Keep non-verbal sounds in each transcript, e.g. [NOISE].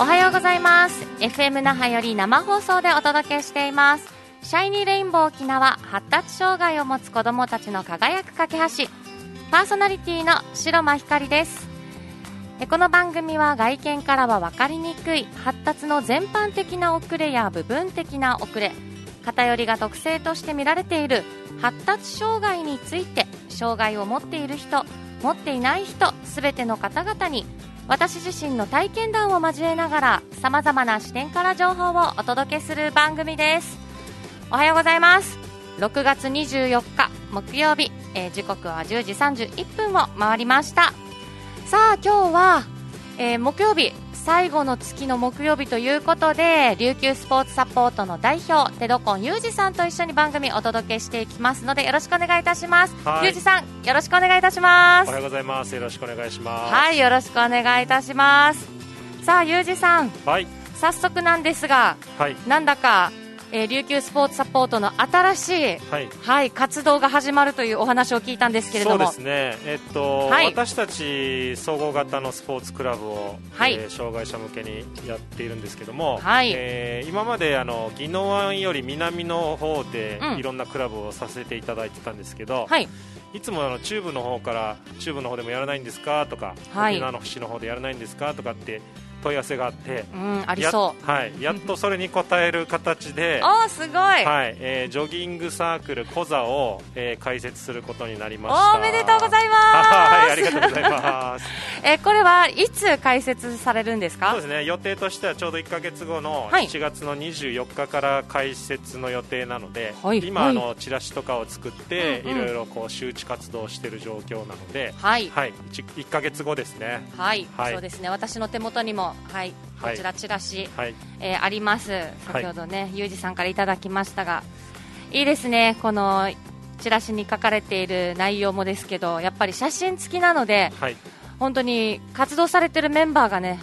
おはようございます。FM 那覇より生放送でお届けしています。シャイニーレインボー沖縄発達障害を持つ子どもたちの輝く架け橋。パーソナリティの白間ひかりです。えこの番組は外見からは分かりにくい発達の全般的な遅れや部分的な遅れ偏りが特性として見られている発達障害について障害を持っている人持っていない人すべての方々に私自身の体験談を交えながらさまざまな視点から情報をお届けする番組です。おはようございます。6月24日木曜日、えー時刻は10時31分を回りました。さあ今日は、えー木曜日。最後の月の木曜日ということで琉球スポーツサポートの代表テドコンユージさんと一緒に番組お届けしていきますのでよろしくお願いいたしますはいユージさんよろしくお願いいたしますおはようございます。よろしくお願いします。はいよろしくお願いいたしますさあユージさんはい。早速なんですがはい。なんだか、えー琉球スポーツサポートの新しいはい。はい、活動が始まるというお話を聞いたんですけれども。そうですね。えっと、はい。私たち総合型のスポーツクラブを、はい。えー障害者向けにやっているんですけども、はい。えー今まであの宜野湾より南の方でうん。いろんなクラブをさせていただいてたんですけど、はい、いつもあの中部の方から中部の方でもやらないんですかとか、はい。沖縄の節の方でやらないんですかとかって問い合わせがあって、うん、ありそう。やはい、やっとそれに応える形で。[LAUGHS] おーすごい、はい、えージョギングサークルコザを、えー開設することになりました。おめでとうございます。[LAUGHS] はい、ありがとうございます。[LAUGHS] えーこれはいつ開設されるんですか？そうですね、予定としてはちょうど1ヶ月後のはい。7月の24日から開設の予定なので、はい。今、はい。あのチラシとかを作って、うんうん。いろいろこう周知活動をしている状況なので、はい、はい、1, 1ヶ月後ですね。はい、はい。そうですね。私の手元にも、はい、はい。こちらチラシ、はい、えーあります。先ほどね、ユージさんからいただきましたが。いいですねこのチラシに書かれている内容もですけどやっぱり写真付きなのではい、本当に活動されてるメンバーがね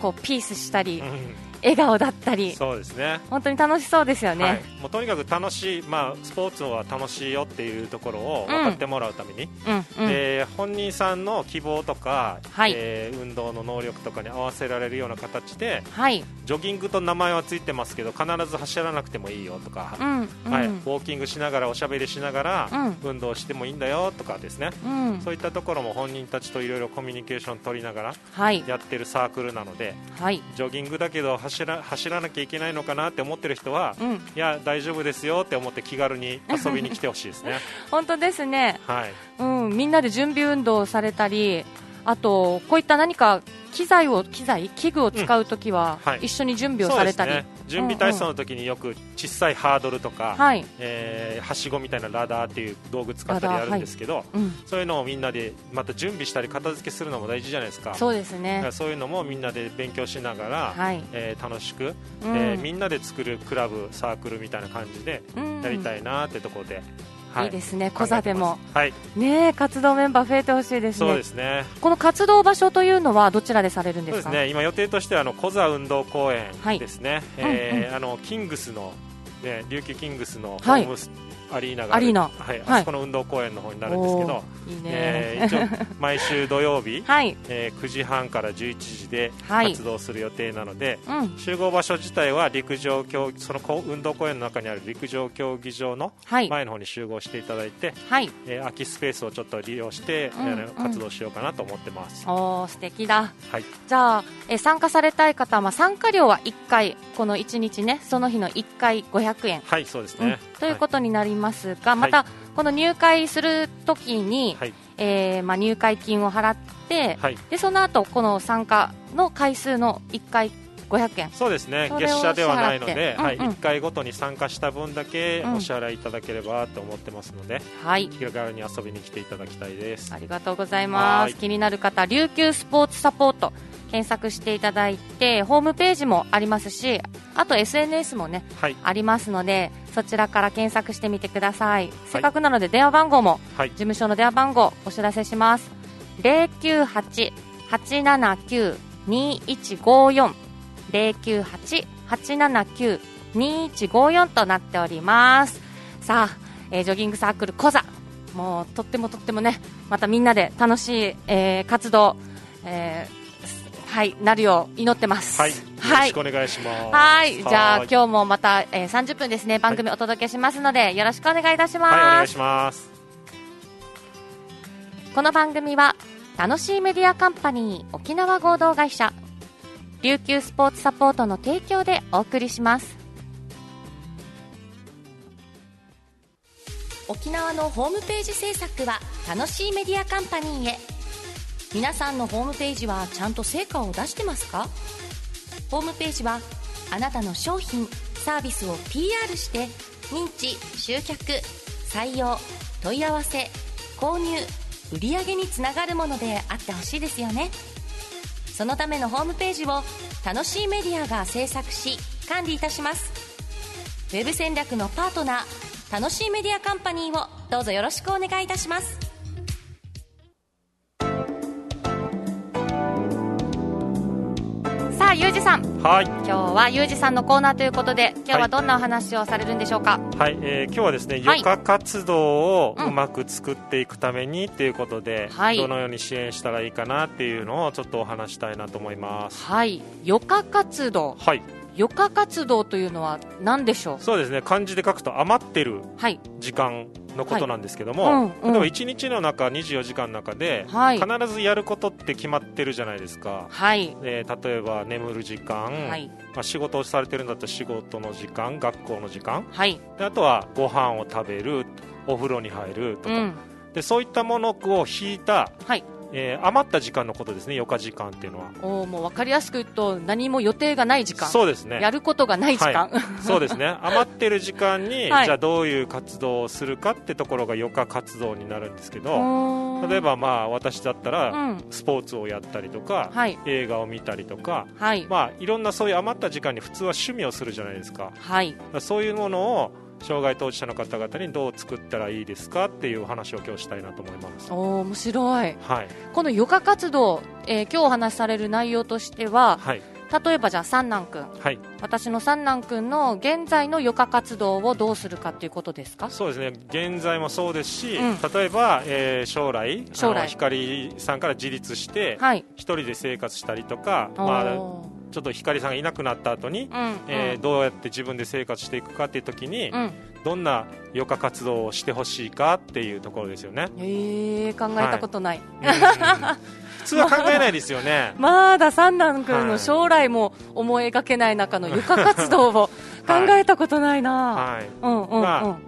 こうピースしたりうん笑顔だったり。そうですね。本当に楽しそうですよね、はい、もうとにかく楽しい、まあ、スポーツは楽しいよっていうところを分かってもらうために、うん本人さんの希望とか、はい。えー運動の能力とかに合わせられるような形ではい、ジョギングと名前はついてますけど必ず走らなくてもいいよとか、うんうん。はい、ウォーキングしながらおしゃべりしながら、うん。運動してもいいんだよとかですね。うん。そういったところも本人たちといろいろコミュニケーション取りながらはい。やってるサークルなのではい。ジョギングだけど走ら走らなきゃいけないのかなって思ってる人は、うん。いや大丈夫ですよって思って気軽に遊びに来てほしいですね。[LAUGHS] 本当ですね、はい。うん、みんなで準備運動をされたりあとこういった何か機材を機材？器具を使うときは、はい。一緒に準備をされたり、ね、準備体操の時によく小さいハードルとか、はい、えーはしごみたいなラダーっていう道具使ったりやるんですけど、うん、そういうのをみんなでまた準備したり片付けするのも大事じゃないですか。そうですね。らそういうのもみんなで勉強しながら、はい、えー楽しく、うん。えーみんなで作るクラブサークルみたいな感じでうん。やりたいなってところで、い。いですねコザでも。はい。ねえ活動メンバー増えてほしいですね。そうですね。この活動場所というのはどちらでされるんですか？そうですね。今予定としてはあのコザ運動公園はい。ですね、キングスの、ね、琉球キングスのホはい。ームスアリーナがアリーナ。はい、はい。あそこの運動公園の方になるんですけど、いいね、えー一応 [LAUGHS] 毎週土曜日、はい、えー9時半から11時ではい。活動する予定なので、うん、集合場所自体は陸上競そのこ運動公園の中にある陸上競技場のはい、前の方に集合していただいて、はい、えー空きスペースをちょっと利用して、うんえー活動しようかなと思ってます、おー素敵だ。はい。じゃあ、え参加されたい方は、まあ、参加料は1回この1日ねその日の1回500円、はいそうですうんね、というはことになりますが、またこの入会するときに、はい。えーまあ、入会金を払って、はい。でその後この参加の回数の1回500円。そうですね。月謝ではないので、うんうん。1回ごとに参加した分だけうん。お支払いいただければと思ってますので、はい。気軽に遊びに来ていただきたいです。ありがとうございます。はい。気になる方琉球スポーツサポート検索していただいてホームページもありますしあと SNS もねはい。ありますのでそちらから検索してみてください、せっかくなので電話番号もはい。事務所の電話番号お知らせします。098-879-2154 098-879-2154となっております。さあ、えージョギングサークルコザ。もうとってもとってもねまたみんなで楽しい、えー活動、えーはいなるよう祈ってます。はいろしくお願いします。はい。じゃあ、はい今日もまた、えー、30分ですね、番組お届けしますので、よろしくお願いいたします。はい、お願いします。この番組は、楽しいメディアカンパニー沖縄合同会社、琉球スポーツサポートの提供でお送りします。沖縄のホームページ制作は楽しいメディアカンパニーへ皆さんのホームページはちゃんと成果を出してますか？ホームページはあなたの商品サービスを PR して認知集客採用問い合わせ購入売上につながるものであってほしいですよね。そのためのホームページを楽しいメディアが制作し管理いたします。ウェブ戦略のパートナー楽しいメディアカンパニーをどうぞよろしくお願いいたします。さん。はい、今日はゆうじさんのコーナーということで今日はどんなお話をされるんでしょうか？はい、えー今日はですね、はい。余暇活動をうまく作っていくためにっていうことで、はい。どのように支援したらいいかなっていうのをちょっとお話したいなと思います。はい。余暇活動。はい、余暇活動というのは何でしょう？そうですね、漢字で書くと余ってるはい。時間のことなんですけども、例えば1日の中、24時間の中で、はい。必ずやることって決まってるじゃないですか。はい。えー例えば眠る時間、はい。まあ、仕事をされてるんだったら仕事の時間学校の時間。はい。であとはご飯を食べるお風呂に入るとか、うん。でそういったものを引いた、はいえー余った時間のことですね余暇時間っていうのは。おーもう分かりやすく言うと何も予定がない時間。そうですね。やることがない時間、そうですね。[LAUGHS] 余ってる時間に、はい。じゃあどういう活動をするかってところが余暇活動になるんですけど例えばまあ私だったら、うん。スポーツをやったりとか、はい。映画を見たりとかはい。まあいろんなそういう余った時間に普通は趣味をするじゃないですか。はい。そういうものを障害当事者の方々にどう作ったらいいですかっていうお話を今日したいなと思います。おー面白い。はい、この余暇活動、えー今日お話しされる内容としてははい、例えばじゃあ三男くんはい、私の三男くんの現在の余暇活動をどうするかっていうことですか？そうですね。現在もそうですし、うん。例えば、えー将来将来。光さんから自立してはい。一人で生活したりとか、まあ、ちょっと光さんがいなくなった後に、うんえーどうやって自分で生活していくかっていう時に、うん、うんどんな余暇活動をしてほしいかっていうところですよね。えー、考えたことない、うん普通は考えないですよね。[LAUGHS] まだ三男くんのはい。将来も思い描けない中の床活動を考えたことないな、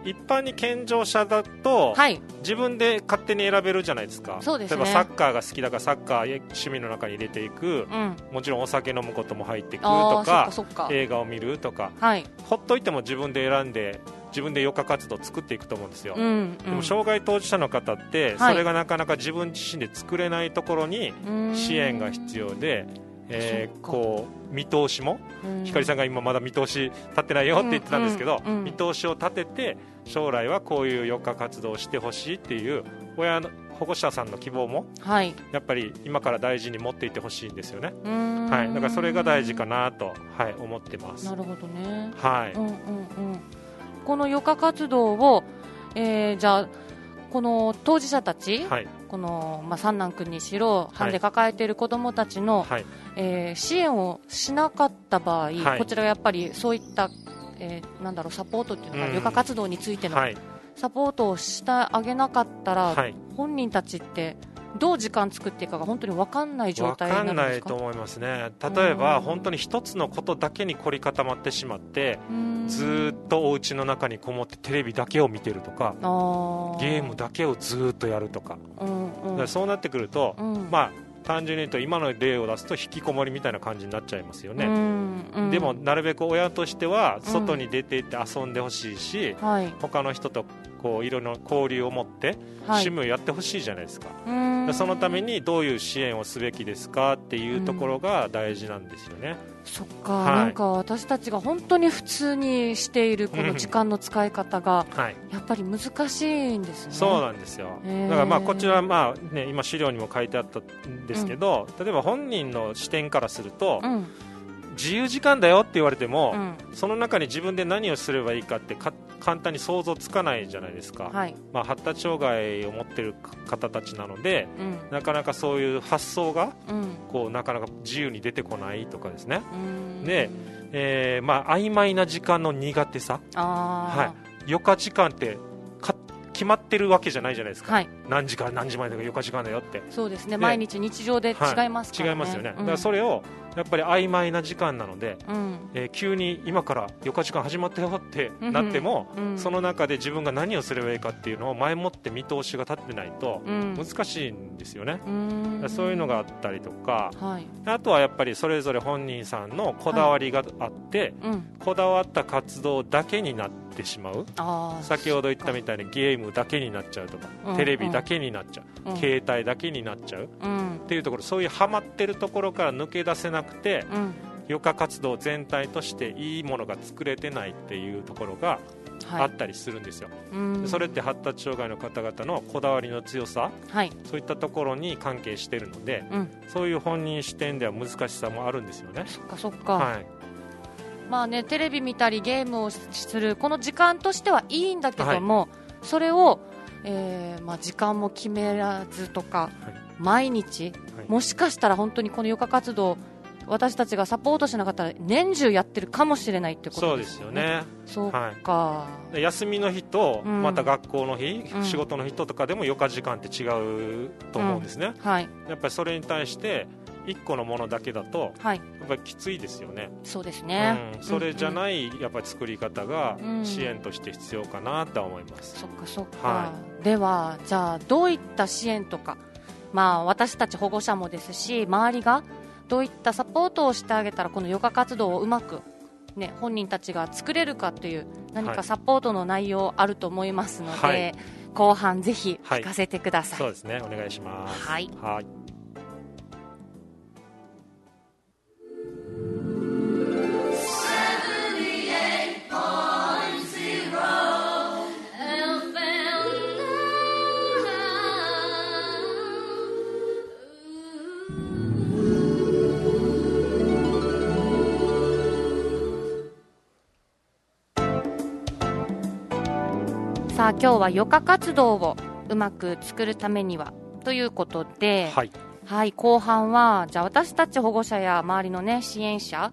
一般に健常者だと、はい。自分で勝手に選べるじゃないですか。そうですね。例えばサッカーが好きだからサッカー趣味の中に入れていく。うん。もちろんお酒飲むことも入っていくあとか映画を見るとか。はい。ほっといても自分で選んで自分で余暇活動を作っていくと思うんですよ、うんうん。でも障害当事者の方ってはい。それがなかなか自分自身で作れないところにうん。支援が必要で、えーこう見通しも？うん。光さんが今まだ見通し立ってないよって言ってたんですけど、うんうんうん。見通しを立てて将来はこういう余暇活動をしてほしいっていう親の保護者さんの希望もはい。やっぱり今から大事に持っていってほしいんですよね、はい、だからそれが大事かなと、はい、思ってます。なるほどね。はい、うんうんうん。この余暇活動を、えーじゃあこの当事者たち、はい。この、まあ、三男君にしろ、ハンデ抱えている子どもたちの、はい。えー支援をしなかった場合、はい。こちらはやっぱりそういった、えーなんだろうサポートっていうのが、うん。余暇活動についてのはい。サポートをしてあげなかったら、はい。本人たちってどう時間作っていいかが本当に分かんない状分態になか？いと思いますね。例えばうん。本当に一つのことだけに凝り固まってしまってずーっとお家の中にこもってテレビだけを見てるとかゲームだけをずーっとやるとか。うんうん。だからそうなってくると、うん。まあ単純に言うと今の例を出すと引きこもりみたいな感じになっちゃいますよね、うんうん。でもなるべく親としては外に出て行って遊んでほしいし、はい。他の人とこういろいろな交流を持ってはい。趣味をやってほしいじゃないですか、うーん。でそのためにどういう支援をすべきですかっていうところが大事なんですよね、そっか、はい。なんか私たちが本当に普通にしているこの時間の使い方がはい。やっぱり難しいんですね。そうなんですよ。だからまあこちらはまあ、ね、今資料にも書いてあったんですけど、例えば本人の視点からすると、うん自由時間だよって言われても、うん。その中に自分で何をすればいいかってか簡単に想像つかないじゃないですか、はい。まあ、発達障害を持ってる方たちなのでうん。なかなかそういう発想がうん。こうなかなか自由に出てこないとかですね、うん。でえーまあ曖昧な時間の苦手さ。はい。余暇時間ってか決まってるわけじゃないじゃないですか、はい。何時から何時までが余暇時間だよって。そうですね。で毎日日常で違いますからね、違いますよね、うん。だからそれをやっぱり曖昧な時間なので、うん。えー急に今から余暇時間始まったよってなっても、うん。その中で自分が何をすればいいかっていうのを前もって見通しが立ってないとうん。難しいんですよね、うん。そういうのがあったりとかはい。あとはやっぱりそれぞれ本人さんのこだわりがあって、うん。こだわった活動だけになってしまう。先ほど言ったみたいにゲームだけになっちゃうとか、うんテレビだけになっちゃう、うん携帯だけになっちゃう。うん。っていうところそういうハマってるところから抜け出せなくてうん。余暇活動全体としていいものが作れてないっていうところがあはい。ったりするんですよ、うん。それって発達障害の方々のこだわりの強さ？はい。そういったところに関係しているのでうん。そういう本人視点では難しさもあるんですよね。そっかそっか、はい。まあねテレビ見たりゲームをするこの時間としてはいいんだけども、それを、えーまあ、時間も決めらずとか、毎日はい。もしかしたら本当にこの余暇活動私たちがサポートしなかったら年中やってるかもしれないってことでそうですすよよね。ねそうはか、い。で休みの日とうん。また学校の日、うん。仕事の日とかでも余暇時間って違うと思うんですね、はい。やっぱりそれに対して1個のものだけだとはい。やっぱりきついですよね。そうですね、うん、それじゃい、ないやっぱり作り方がうん。支援として必要かなとは思います、そっかそっか、はではじゃあどういった支援とかまあ私たち保護者もですし周りがどういったサポートをしてあげたらこのヨガ活動をうまくね、本人たちが作れるかという何はい。かサポートの内容あると思いますので、はい。後半ぜひ聞かせてください、そうですね。お願いします。はい。はいさあ今日は余暇活動をうまく作るためにはということで、はい、はい、後半はじゃあ私たち保護者や周りの、ね、支援者、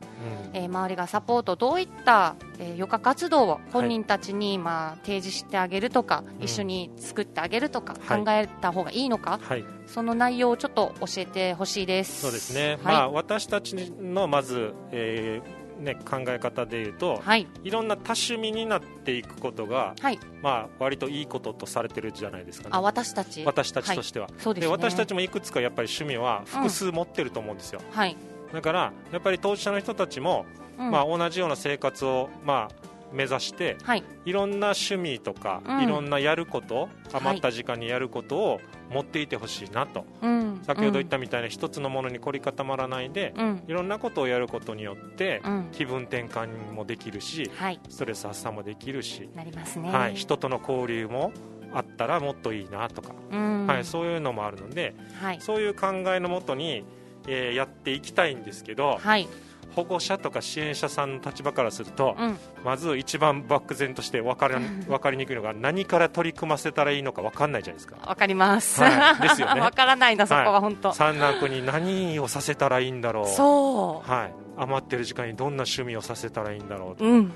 うん。えー周りがサポートどういった、えー余暇活動を本人たちに、まあ、提示してあげるとか、うん。一緒に作ってあげるとか、はい。考えた方がいいのかはい、その内容をちょっと教えてほしいです。そうですね、はい。まあ、私たちのまず、えーね、考え方でいうと、はい。いろんな多趣味になっていくことが、はい。まあ、割といいこととされてるじゃないですかね。あ私たち。私たちとしては、そうですね。私たちもいくつかやっぱり趣味は複数持ってると思うんですよ、はい、だからやっぱり当事者の人たちも、うん。まあ、同じような生活を、まあ、目指してはい。いろんな趣味とか、うん。いろんなやることはい余った時間にやることを持っていてほしいなと、うん、先ほど言ったみたいな一つのものに凝り固まらないで、うん、いろんなことをやることによって、うん。気分転換もできるしはい。ストレス発散もできるし、なりますね。はい、人との交流もあったらもっといいなとか、うん。はい、そういうのもあるのではい。そういう考えのもとに、えーやっていきたいんですけどはい保護者とか支援者さんの立場からすると、うん。まず一番漠然として分かり [LAUGHS] 分かりにくいのが何から取り組ませたらいいのか分かんないじゃないですか。わかります。はい。ですよね。[LAUGHS] わからないな、そこは本当。三男君に何をさせたらいいんだろう。そはい、余ってる時間にどんな趣味をさせたらいいんだろうう。うん、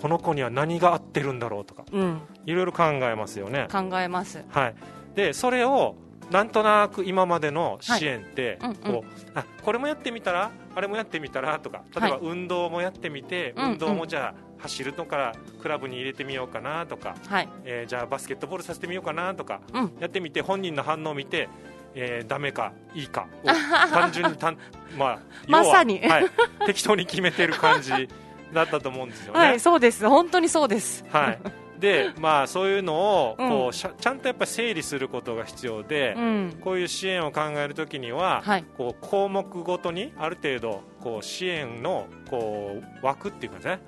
この子には何が合ってるんだろうとか。うん、いろいろ考えますよね、考えます。はい、でそれをなんとなく今までの支援って、はいうんこうあこれもやってみたらあれもやってみたらとか例えばはい運動もやってみて、うんうん運動もじゃあ走るのからクラブに入れてみようかなとか、はい。えーじゃあバスケットボールさせてみようかなとかうん、やってみて本人の反応を見て、えー、ダメかいいかを [LAUGHS] 単純にたん、まあ、まさにはい、適当に決めてる感じだったと思うんですよね。はい、そうです。本当にそうです。はい、で、まあ、そういうのをこう、うんしゃちゃんとやっぱり整理することが必要で、うん、こういう支援を考えるときには、はい、こう項目ごとにある程度こう支援のこう枠っていうかね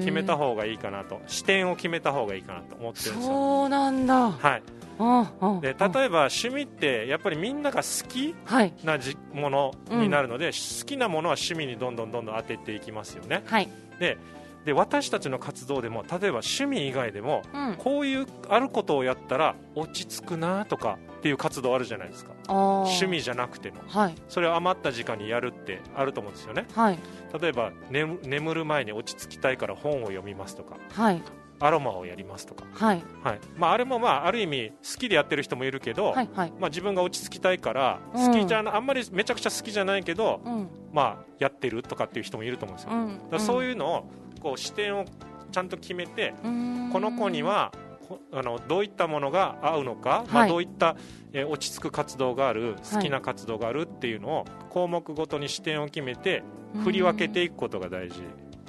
決めた方方がいいかなと。視点を決めた方がいいかなと思ってるんですよ。そうなんだ。はい、うん、うん。で例えば趣味ってやっぱりみんなが好きはい、なじものになるので、好きなものは趣味にどんどんどんどん当てていきますよね。はい、でで私たちの活動でも例えば趣味以外でもうん。こういうあることをやったら落ち着くなとかっていう活動あるじゃないですか。趣味じゃなくても。はい。それを余った時間にやるってあると思うんですよね。はい。例えば眠眠る前に落ち着きたいから本を読みますとか。はいアロマをやりますとか、はい。はい。まあ、あれもまあある意味好きでやってる人もいるけど、はいはい。まあ、自分が落ち着きたいからうん。好きじゃな、あんまりめちゃくちゃ好きじゃないけど、うん。まあ、やってるとかっていう人もいると思うんですよ、うん。だそういうのをこう視点をちゃんと決めてうん。この子にはこあのどういったものが合うのか、まあ、はいどういった、えー落ち着く活動がある好きな活動があるっていうのを項目ごとに視点を決めて振り分けていくことが大事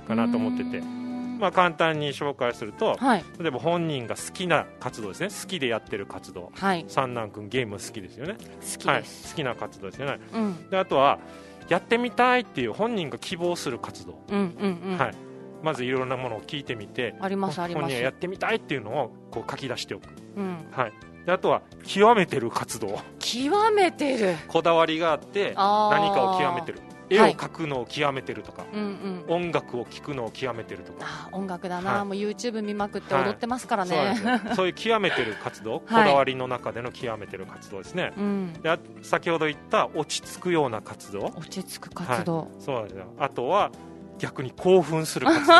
かなと思ってて、まあ、簡単に紹介するとはい。例えば本人が好きな活動ですね。好きでやってる活動。はい。三男君ゲーム好きですよね。好きはい、です好きな活動ですよね。うん。であとはやってみたいっていう本人が希望する活動、うんうんうん。はい、まずいろんなものを聞いてみてありますあります。本人がやってみたいっていうのをこう書き出しておく、うん。はい、であとは極めてる活動。極めてる。こだわりがあって何かを極めてる絵をはい。描くのを極めてるとか、うんうん。音楽を聴くのを極めてるとか。あー音楽だな、はい。もう YouTube 見まくって踊ってますからね、ですよ。[LAUGHS] そういう極めてる活動、はい。こだわりの中での極めてる活動ですね。うん。であ先ほど言った落ち着くような活動。落ち着く活動、そうですよ。あとは逆に興奮する活動。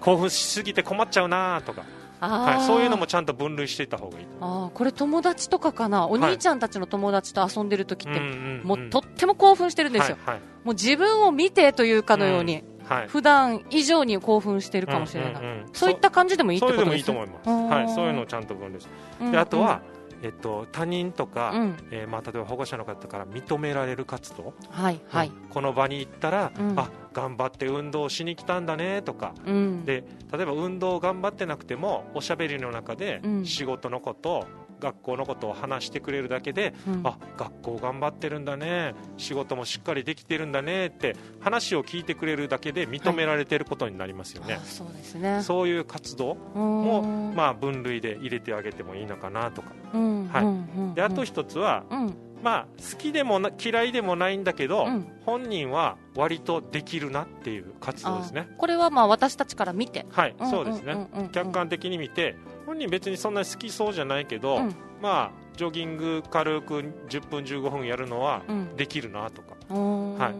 [LAUGHS] 興奮しすぎて困っちゃうなとか、はい、そういうのもちゃんと分類していった方がいいあーこれ友達とかかな？お兄ちゃんたちの友達と遊んでる時って、うんうんうん。もうとっても興奮してるんですよ、はいもう自分を見てというかのように、はいはい。普段以上に興奮してるかもしれない、うんうんうん。そういった感じでもいいってことですね。はい、そういうのをちゃんと分類して。うん。であとは、えっと、他人とか、うん。えーまあ、例えば保護者の方から認められる活動、はいはい、うん。この場に行ったら、うん。あ頑張って運動しに来たんだねとか。うん、で例えば運動頑張ってなくてもおしゃべりの中でうん。仕事のこと、学校のことを話してくれるだけで、うん。あ学校頑張ってるんだね仕事もしっかりできてるんだねって話を聞いてくれるだけで認められてることになりますよね、あそうですね。そういう活動もも、まあ、分類で入れてあげてもいいのかなとか。うんはい。うんうんであと一つは、うん。まあ、好きでもな嫌いでもないんだけど、うん。本人は割とできるなっていう活動ですね。あこれはまあ私たちから見て。はい、うんそうですね、客観的に見て本人別にそんなに好きそうじゃないけど、うん。まあジョギング軽く10分15分やるのはうん。できるなとか、うんはい。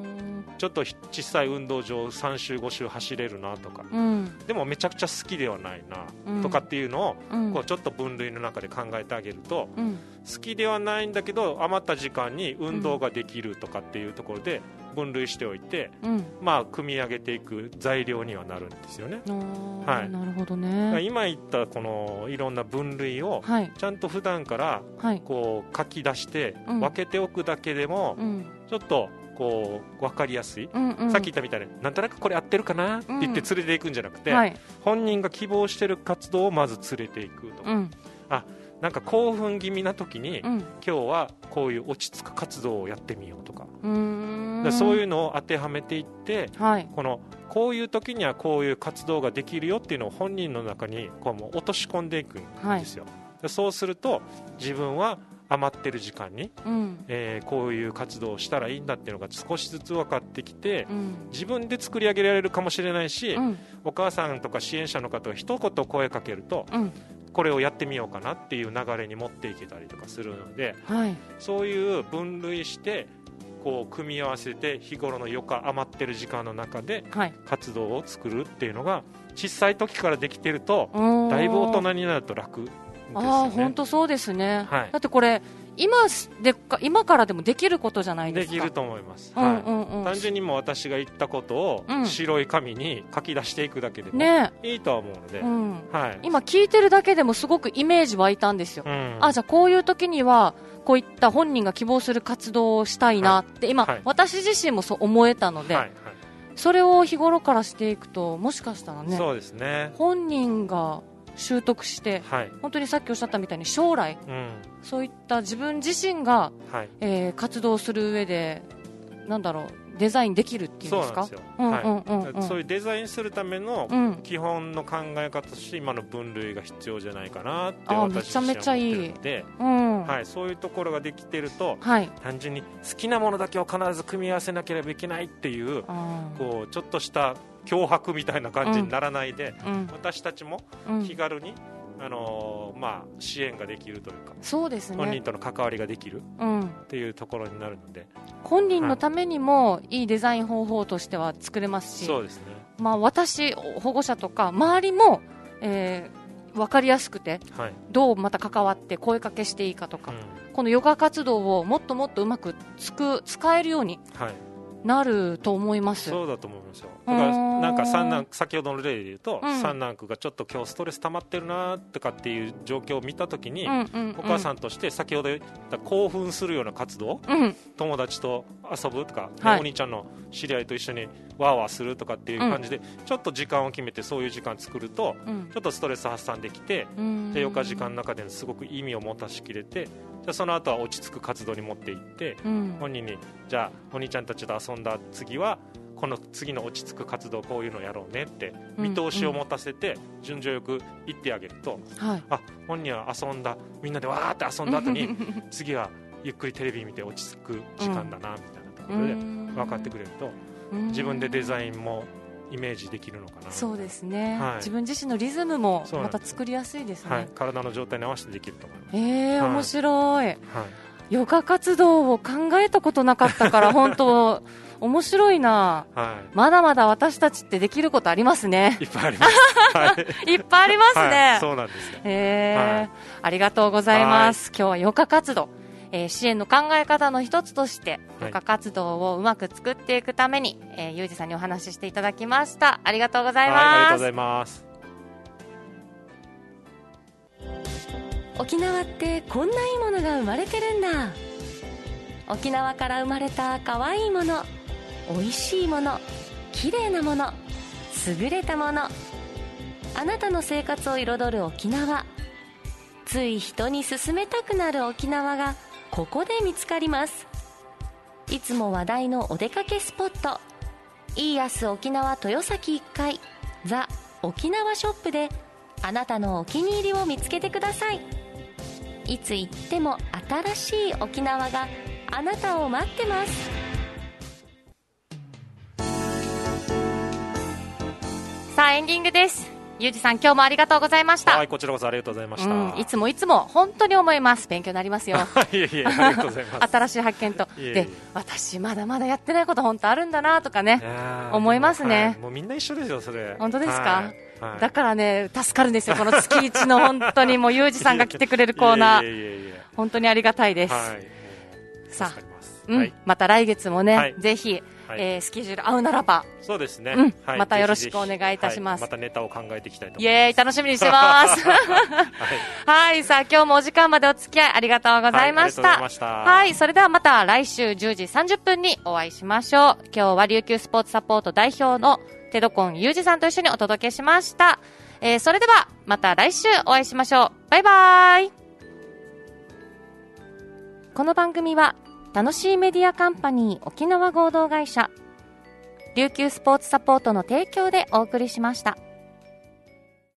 ちょっとひ小さい運動場3周5周走れるなとか。うん。でもめちゃくちゃ好きではないうん。なとかっていうのを、うん。こうちょっと分類の中で考えてあげるとうん。好きではないんだけど余った時間に運動ができるとかっていうところで分類しておいて、うん。まあ、組み上げていく材料にはなるんですよね。はい。なるほどね。今言ったこのいろんな分類をはい。ちゃんと普段からはい。こう書き出してうん。分けておくだけでもうん。ちょっとこう分かりやすい、うんうん。さっき言ったみたいになんとなくこれ合ってるかな？って言って連れていくんじゃなくて、はい。本人が希望してる活動をまず連れていくとか、うん。なんか興奮気味な時に、うん。今日はこういう落ち着く活動をやってみようとか,、んそういうのを当てはめていってはい。このこういう時にはこういう活動ができるよっていうのを本人の中にこうもう落とし込んでいくんですよ、でそうすると自分は余ってる時間に、うん。えーこういう活動をしたらいいんだっていうのが少しずつ分かってきてうん。自分で作り上げられるかもしれないし、うん。お母さんとか支援者の方が一言声かけるとうん。これをやってみようかなっていう流れに持っていけたりとかするのではい。そういう分類してこう組み合わせて日頃の余暇余ってる時間の中ではい。活動を作るっていうのが小さい時からできてるとだだいぶ大人になると楽ですあよあ本ね。当そうですね、はい。だってこれ今でか今からでもできることじゃないでか。ですきると思います。うんはいうん。うん単純にもう私が言ったことをうん。白い紙に書き出していくだけでもねいいとは思うので、うん。はい。今聞いてるだけでもすごくイメージ湧いたんですよ、うん。あじゃあこういう時にはこういった本人が希望する活動をしたいなって、今、はい私自身もそう思えたので、はいそれを日頃からしていくともしかしたらねはい、そうですね。本人が習得してはい。本当にさっきおっしゃったみたいに将来うん。そういった自分自身が、はい。えー活動する上でなんだろうデザインできるっていうんですか？そうなんですよ。うんうんはい。うんうん。そういうデザインするためのうん。基本の考え方として今の分類が必要じゃないかなってあ私は思ってめちゃめちゃいい。るので、うん。はい、そういうところができてるとはい。単純に好きなものだけを必ず組み合わせなければいけないっていうこうちょっとした脅迫みたいな感じにならないで、うん。私たちもうん。気軽に、あのーまあ、支援ができるというか、そうですね。本人との関わりができるうん。っていうところになるので、本人のためにもいいデザイン方法としては作れますし、そうですね。まあ、私、保護者とか周りも、えー分かりやすくてはい、どうまた関わって声かけしていいかとか、うん。このヨガ活動をもっともっとうまくつく使えるようにはい、なると思います。そうだと思いますよだからうんなんか三男先ほどの例で言うと、うん。三男区がちょっと今日ストレス溜まってるなとかっていう状況を見たときに、うんうんうん。お母さんとして先ほど言った興奮するような活動うん。友達と遊ぶとか、ねはい。お兄ちゃんの知り合いと一緒にワーワーするとかっていう感じで、ちょっと時間を決めてそういう時間作るとうん。ちょっとストレス発散できてうん。で余暇時間の中ですごく意味を持たしきれてじゃあその後は落ち着く活動に持っていってうん。本人にじゃあお兄ちゃんたちと遊んだ次はこの次の落ち着く活動こういうのやろうねってうん見通しを持たせて順序よく言ってあげるとはい。あ本人は遊んだみんなでわーって遊んだ後に [LAUGHS] 次はゆっくりテレビ見て落ち着く時間だなみたいなところで分かってくれると自分でデザインもイメージできるのかなそうですね、はい。自分自身のリズムもまた作りやすいですね、はい、体の状態に合わせてできると思います、えー、はい。面白い、ヨガ活動を考えたことなかったから本当面白いな。はまだまだ私たちってできることありますね。い、いっぱいあります、はい。[LAUGHS] いっぱいありますね、はい、そうなんですよ。えー。はい。ありがとうございます。今日はヨガ活動、えー支援の考え方の一つとして、はい。ヨガ活動をうまく作っていくために、えー、ゆうじさんにお話ししていただきました。ありがとうございはい、ありがとうます。ございます。沖縄ってこんないいものが生まれてるんだ。沖縄から生まれた可愛いもの美味しいもの綺麗なもの優れたもの。あなたの生活を彩る沖縄。つい人に勧めたくなる沖縄がここで見つかります。いつも話題のお出かけスポット。イーアス沖縄豊崎1階ザ・沖縄ショップであなたのお気に入りを見つけてください。いつ行っても新しい沖縄があなたを待ってます。さあ、エンディングです。ゆうじさん、今日もありがとうございました。はいこちらこそありがとうございました、うん、いつもいつも本当に思います。勉強になりますよ。[LAUGHS] いえいえありがとうございます [LAUGHS] 新しい発見と。で、私まだまだやってないこと本当あるんだなとかね思いますねはいもうみんな一緒ですよそれ本当ですか？はいはいだからね、助かるんですよ。この月一の [LAUGHS] 本当にもうゆうじさんが来てくれるコーナー。本当にありがたいです。はいさあうん、はい。また来月もね、はい。ぜひ、はい。えースケジュール合うならば、そうですね、うん。はい。またよろしくお願いいたします。はい。またネタを考えていきたいと思イいます。エーイ、楽しみにしてます。[LAUGHS] はい。はい、さあ今日もお時間までお付き合いありがとうございました。はいありがとうございました。はい、それではまた来週10時30分にお会いしましょう。今日は琉球スポーツサポート代表のテドコンユージさんと一緒にお届けしました。えー、それではまた来週お会いしましょう。バイバイ。この番組は楽しいメディアカンパニー沖縄合同会社琉球スポーツサポートの提供でお送りしました。